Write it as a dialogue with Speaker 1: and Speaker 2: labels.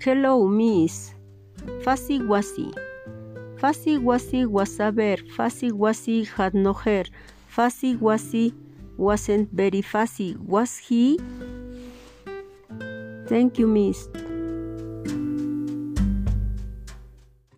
Speaker 1: Hello, miss. Fuzzy Wuzzy. Fuzzy Wuzzy was a bear. Fuzzy Wuzzy had no hair. Fuzzy Wuzzy wasn't very fuzzy, was he? Thank you, miss.